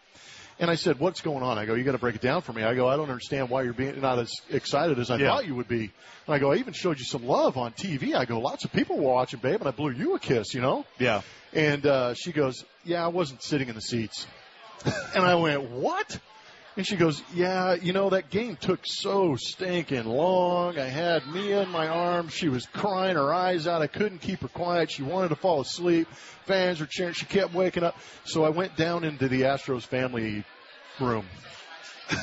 And I said, "What's going on?" I go, "You got to break it down for me." I go, "I don't understand why you're being not as excited as I Yeah. thought you would be." And I go, "I even showed you some love on TV." I go, "Lots of people were watching, babe, and I blew you a kiss, you know." Yeah. And uh, she goes, "Yeah, I wasn't sitting in the seats." and I went, "What?" And she goes, "Yeah, you know that game took so stinking long. I had Mia in my arms. She was crying her eyes out. I couldn't keep her quiet. She wanted to fall asleep. Fans were cheering. She kept waking up. So I went down into the Astros family room." (laughs)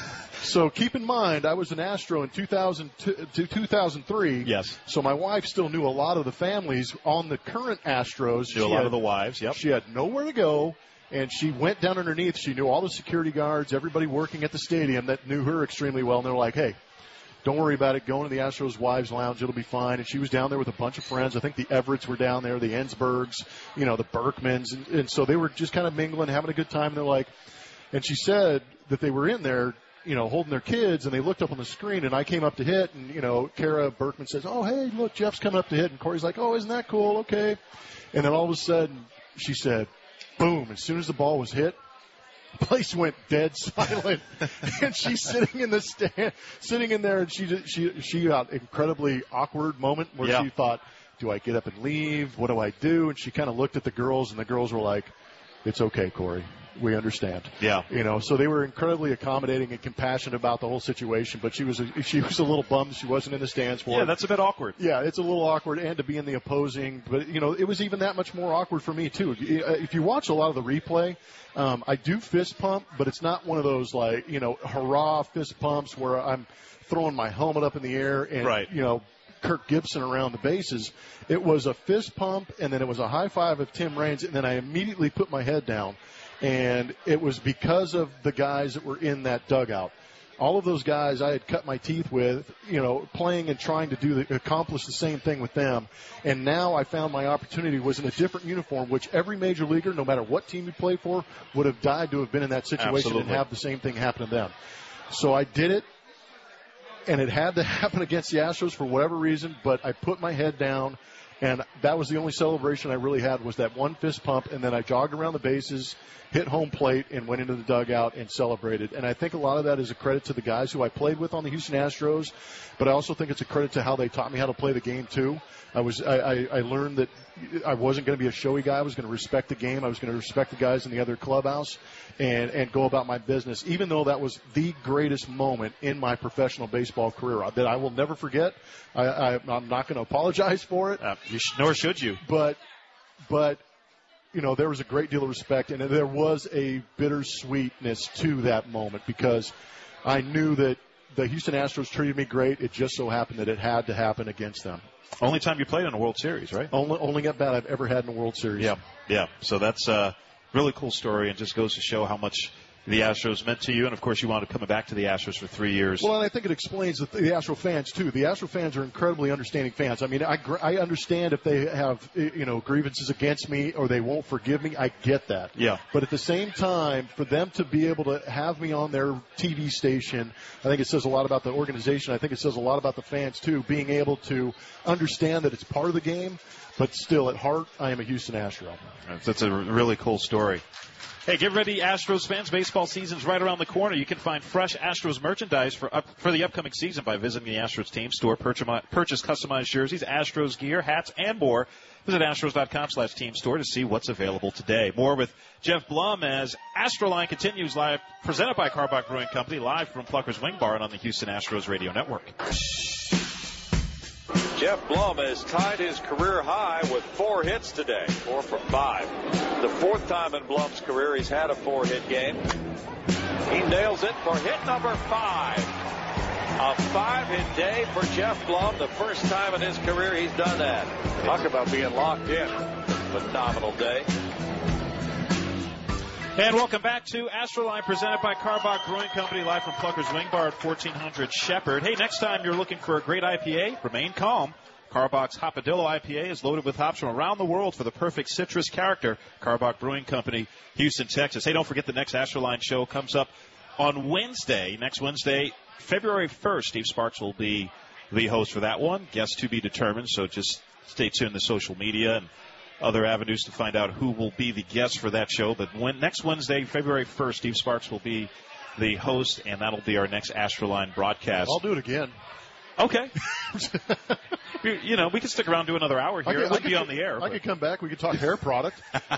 So keep in mind, I was an Astro in 2000 to 2003. Yes. So my wife still knew a lot of the families on the current Astros. Knew a lot had- of the wives. Yep. She had nowhere to go, and she went down underneath. She knew all the security guards, everybody working at the stadium that knew her extremely well, and they're like, "Hey, don't worry about it. Go into the Astros wives lounge. It'll be fine." And she was down there with a bunch of friends. I think the Everetts were down there, the Ensbergs, you know, the Berkmans, and, and so they were just kind of mingling, having a good time. And they're like, and she said that they were in there, you know, holding their kids, and they looked up on the screen, and I came up to hit, and you know, Cara Berkman says, "Oh, hey, look, Geoff's coming up to hit," and Corey's like, "Oh, isn't that cool? Okay." And then all of a sudden, she said, "Boom!" As soon as the ball was hit, the place went dead (laughs) silent, and she's sitting in the stand, sitting in there, and she just- she she got an incredibly awkward moment where Yeah. she thought, "Do I get up and leave? What do I do?" And she kind of looked at the girls, and the girls were like, "It's okay, Corey." We understand. Yeah. You know, so they were incredibly accommodating and compassionate about the whole situation. But she was a, she was a little bummed she wasn't in the stands for Yeah, it. that's a bit awkward. Yeah, it's a little awkward, and to be in the opposing, but you know, it was even that much more awkward for me too. If you watch a lot of the replay, um, I do fist pump, but it's not one of those like you know hurrah fist pumps where I'm throwing my helmet up in the air and Right. you know Kirk Gibson around the bases. It was a fist pump, and then it was a high five of Tim Raines, and then I immediately put my head down, and it was because of the guys that were in that dugout all of those guys I had cut my teeth with, you know, playing and trying to do the, accomplish the same thing with them. And now I found my opportunity was in a different uniform, which every major leaguer, no matter what team you played for, would have died to have been in that situation Absolutely. and have the same thing happen to them. So I did it, and it had to (laughs) happen against the Astros for whatever reason. But I put my head down, and that was the only celebration I really had was that one fist pump, and then I jogged around the bases, hit home plate, and went into the dugout and celebrated. And I think a lot of that is a credit to the guys who I played with on the Houston Astros, but I also think it's a credit to how they taught me how to play the game too. I was I, I, I learned that I wasn't going to be a showy guy. I was going to respect the game. I was going to respect the guys in the other clubhouse, and and go about my business. Even though that was the greatest moment in my professional baseball career that I will never forget. I, I I'm not going to apologize for it. Uh, you sh- nor should you. But but you know there was a great deal of respect, and there was a bittersweetness to that moment because I knew that the Houston Astros treated me great. It just so happened that it had to happen against them. Only time you played in a World Series, right? Only only at bat I've ever had in a World Series. Yeah, yeah. So that's a really cool story, and just goes to show how much the Astros meant to you. And of course, you wound up coming back to the Astros for three years. Well, and I think it explains the, the Astro fans too. The Astro fans are incredibly understanding fans. I mean, I gr- I understand if they have you know grievances against me or they won't forgive me. I get that. Yeah. But at the same time, for them to be able to have me on their TV station, I think it says a lot about the organization. I think it says a lot about the fans too, being able to understand that it's part of the game, but still at heart, I am a Houston Astro. That's a really cool story. Hey, get ready, Astros fans. Baseball season's right around the corner. You can find fresh Astros merchandise for up, for the upcoming season by visiting the Astros team store. Purchase, purchase customized jerseys, Astros gear, hats, and more. Visit Astros.com slash team store to see what's available today. More with Geoff Blum as Astroline continues live, presented by Karbach Brewing Company, live from Plucker's Wing Bar and on the Houston Astros radio network. Geoff Blum has tied his career high with four hits today, four from five. The fourth time in Blum's career he's had a four hit game. He nails it for hit number five. A five hit day for Geoff Blum, the first time in his career he's done that. Talk about being locked in. Phenomenal day. And welcome back to Astroline, presented by Karbach Brewing Company, live from Plucker's Wing Bar at 1400 Shepherd. Hey, next time you're looking for a great IPA, remain calm. Karbach's Hopadillo IPA is loaded with hops from around the world for the perfect citrus character. Karbach Brewing Company, Houston, Texas. Hey, don't forget the next Astroline show comes up on Wednesday. Next Wednesday, February 1st. Steve Sparks will be the host for that one. Guests to be determined, so just stay tuned to social media and other avenues to find out who will be the guest for that show. But when next Wednesday, February 1st, Steve Sparks will be the host, and that'll be our next Astroline broadcast. I'll do it again. Okay. (laughs) you, know, we can stick around do another hour I here. could- it would could be on the air. I but- could come back. We could talk hair product. (laughs)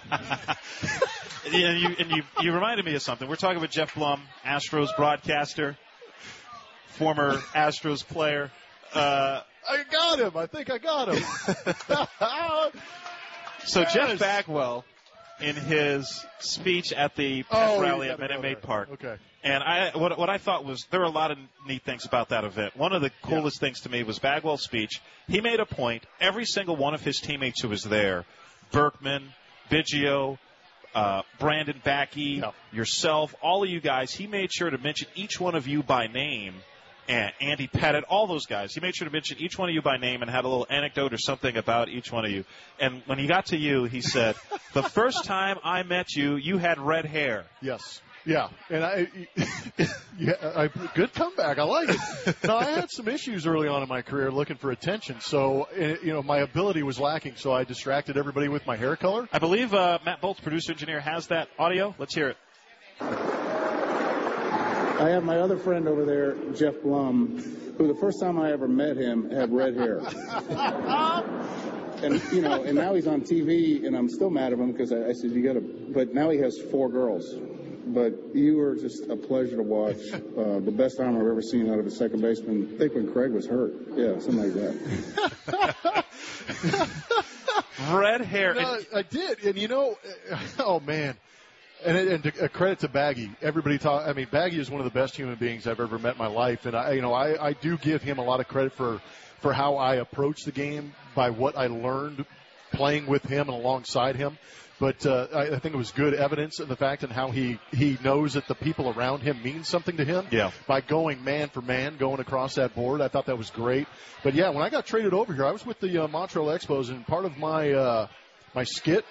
yeah, you, and you, you reminded me of something. We're talking with Geoff Blum, Astros broadcaster, former Astros player. Uh, I got him. I think I got him. (laughs) so Jeff Bagwell, in his speech at the pep Oh, rally at Minute Maid. Park, Okay. and I what what I thought was there were a lot of neat things about that event. One of the coolest things to me was Bagwell's speech. He made a point. Every single one of his teammates who was there, Berkman, Biggio, uh, Brandon Backe, yourself, all of you guys, he made sure to mention each one of you by name. And Andy Pettitte, all those guys. He made sure to mention each one of you by name and had a little anecdote or something about each one of you. And when he got to you, he said, (laughs) "The first time I met you, you had red hair." Yes. Yeah, and I, (laughs) yeah, I, good comeback. I like it. (laughs) now I had some issues early on in my career looking for attention, so eh, you know my ability was lacking. So I distracted everybody with my hair color. I believe uh, Matt Bolts, producer engineer, has that audio. Let's hear it. I have my other friend over there, Geoff Blum, who the first time I ever met him had red hair. and you know, and now he's on TV, and I'm still mad at him because I, I said you got to. But now he has four girls. But you were just a pleasure to watch. Uh, the best arm I've ever seen out of a second baseman. I think when Craig was hurt. Yeah, something like that. (laughs) Red hair. No, I did, and you know, oh man, and, and to, a credit to Baggy. Everybody talk. I mean, Baggy is one of the best human beings I've ever met in my life, and I, you know, I, I do give him a lot of credit for for how I approach the game by what I learned playing with him and alongside him. But uh, I, I think it was good evidence in the fact and how he he knows that the people around him mean something to him. Yeah. By going man for man, going across that board, I thought that was great. But yeah, when I got traded over here, I was with the uh, Montreal Expos, and part of my uh, my skit,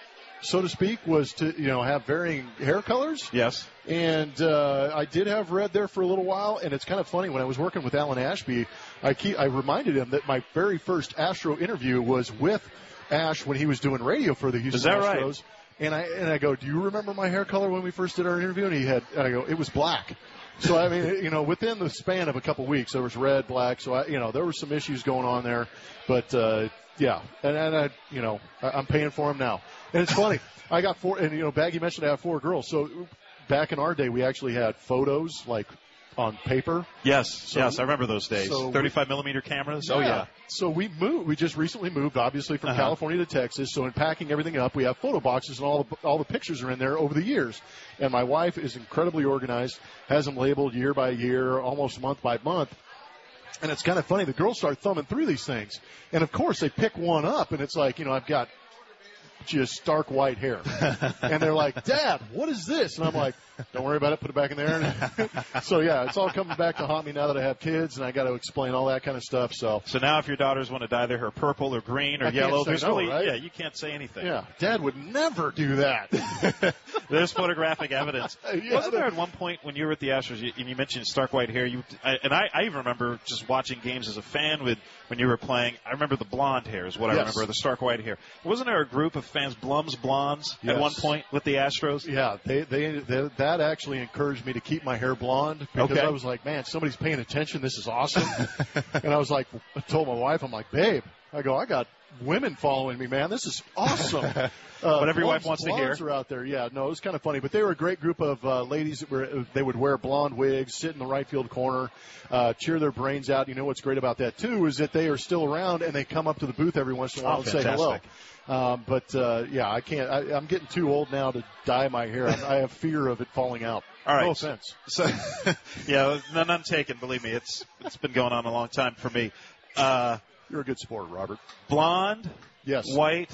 so to speak, was to you know have varying hair colors. Yes. And uh, I did have red there for a little while, and it's kind of funny when I was working with Alan Ashby, I keep I reminded him that my very first Astro interview was with Ash when he was doing radio for the Houston Is that Astros. right? And I and I go, do you remember my hair color when we first did our interview? And he had, and I go, it was black. So I mean, you know, within the span of a couple weeks, there was red, black. So I, you know, there were some issues going on there, but uh, yeah, and, and I, you know, I, I'm paying for them now. And it's funny, I got four, and you know, Baggy mentioned I have four girls. So back in our day, we actually had photos like on paper. Yes, So- yes, I remember those days. so we- 35 millimeter cameras. Oh yeah. So we moved. We just recently moved, obviously from Uh-huh. California to Texas. So in packing everything up, we have photo boxes and all the all the pictures are in there over the years. And my wife is incredibly organized, has them labeled year by year, almost month by month. And it's kind of funny. The girls start thumbing through these things, and of course they pick one up, and it's like you know I've got just stark white hair, (laughs) and they're like, "Dad, what is this?" And I'm like, "Don't worry about it. Put it back in there." (laughs) so yeah, it's all coming back to haunt me now that I have kids, and I got to explain all that kind of stuff. So So now, if your daughters want to dye their hair purple or green or I yellow, there's no, really right? yeah, you can't say anything. Yeah, Dad would never do that. (laughs) (laughs) There's photographic evidence. (laughs) Yeah, Wasn't there at one point when you were at the Astros you, and you mentioned stark white hair? You I, and I, I even remember just watching games as a fan with when you were playing. I remember the blonde hair is what I remember. The stark white hair. Wasn't there a group of fans, Blums Blondes, at one point with the Astros? Yeah, they, they they that actually encouraged me to keep my hair blonde because Okay. I was like, man, somebody's paying attention. This is awesome. (laughs) and I was like, I told my wife, I'm like, babe, I go, I got women following me, man. This is awesome. (laughs) Uh, What every wife wants to hear. Are out there, yeah. No, it was kind of funny, but they were a great group of uh, ladies that were. They would wear blonde wigs, sit in the right field corner, uh, cheer their brains out. You know what's great about that too is that they are still around and they come up to the booth every once in a while Oh, and say hello. Um, but uh, yeah, I can't. I, I'm getting too old now to dye my hair. I, I have fear of it falling out. All right. No offense. So, (laughs) yeah, none, none taken. Believe me, it's it's been going on a long time for me. Uh, You're a good sport, Robert. blonde, Yes. white,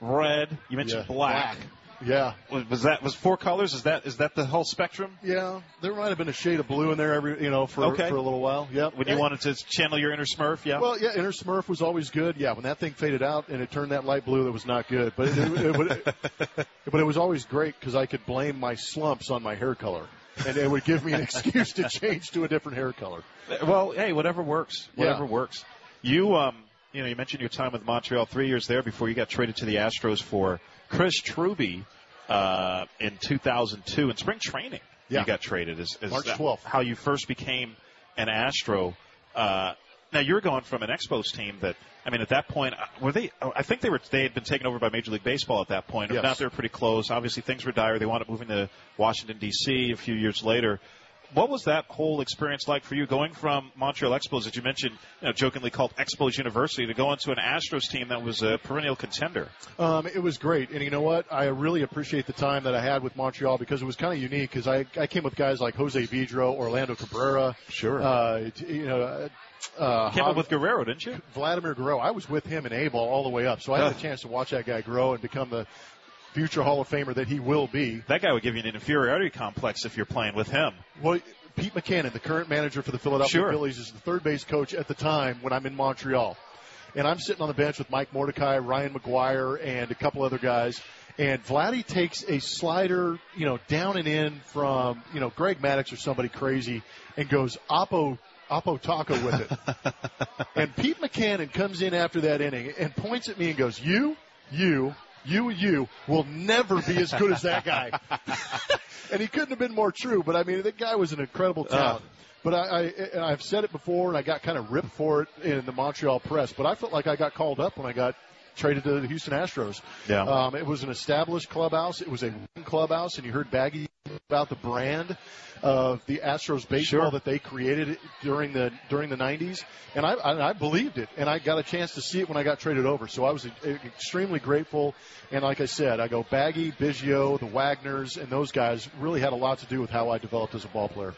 red. You mentioned Yeah. black. Yeah. Was, was that was four colors? Is that is that the whole spectrum? Yeah, there might have been a shade of blue in there every, you know, for Okay. for a little while. Yep. When you wanted to channel your inner Smurf, yeah. Well, yeah, Inner Smurf was always good. Yeah, when that thing faded out and it turned that light blue, that was not good. But it, it, it, would- (laughs) but it was always great because I could blame my slumps on my hair color, and it would give me an (laughs) excuse to change to a different hair color. Well, hey, whatever works. Yeah. Whatever works. You, um, you know, you mentioned your time with Montreal, three years there before you got traded to the Astros for Chris Truby uh, in 2002 in spring training. Yeah. You got traded. Is, is March that 12th. How you first became an Astro. Uh, now you're going from an Expos team that. I mean, at that point, uh, were they? oh, I think they were. They had been taken over by Major League Baseball at that point. If Yes. not, they were pretty close. Obviously, things were dire. They wound up moving to Washington D.C. a few years later. What was that whole experience like for you, going from Montreal Expos, that you mentioned, you know, jokingly called Expos University, to go into an Astros team that was a perennial contender? Um, it was great, and you know what? I really appreciate the time that I had with Montreal because it was kind of unique. Because I I came with guys like Jose Vidro, Orlando Cabrera, Sure. uh, you know. Uh, Came up with Guerrero, didn't you? Vladimir Guerrero. I was with him in A ball all the way up, so I had a chance to watch that guy grow and become the future Hall of Famer that he will be. That guy would give you an inferiority complex if you're playing with him. Well, Pete Mackanin, the current manager for the Philadelphia Sure. Phillies, is the third base coach at the time when I'm in Montreal. And I'm sitting on the bench with Mike Mordecai, Ryan McGuire, and a couple other guys. And Vladdy takes a slider, you know, down and in from, you know, Greg Maddux or somebody crazy and goes Oppo, Oppo Taco with it. (laughs) and Pete Mackanin comes in after that inning and points at me and goes, you, you, you, you will never be as good as that guy. (laughs) and he couldn't have been more true. But I mean, that guy was an incredible uh. talent. But I, I, I've said it before, and I got kind of ripped for it in the Montreal press. But I felt like I got called up when I got traded to the Houston Astros. Yeah. Um, it was an established clubhouse. It was a clubhouse, and you heard Baggy about the brand of the Astros baseball Sure. that they created during the during the 90s, and I, I I believed it, and I got a chance to see it when I got traded over. So I was e- extremely grateful. And like I said, I go Baggy, Biggio, the Wagners, and those guys really had a lot to do with how I developed as a ball player.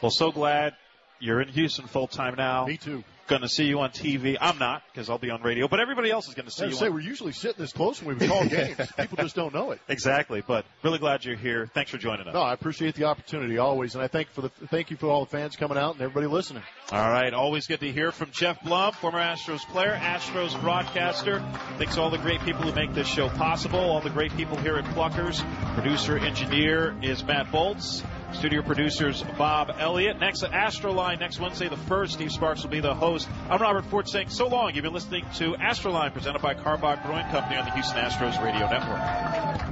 Well, so glad you're in Houston full time now. Me too. Going to see you on TV. I'm not because I'll be on radio, but everybody else is going to see you. say on- we're usually sitting this close when we call games. (laughs) People just don't know it. Exactly, but really glad you're here. Thanks for joining us. No, I appreciate the opportunity always, and I thank for the thank you for all the fans coming out and everybody listening. All right, always good to hear from Geoff Blum, former Astros player, Astros broadcaster. Thanks to all the great people who make this show possible, all the great people here at Pluckers. Producer, engineer is Matt Bolts. Studio producers Bob Elliott. Next Astroline next Wednesday the first. Steve Sparks will be the host. I'm Robert Ford saying so long. You've been listening to Astroline presented by Karbach Brewing Company on the Houston Astros Radio Network.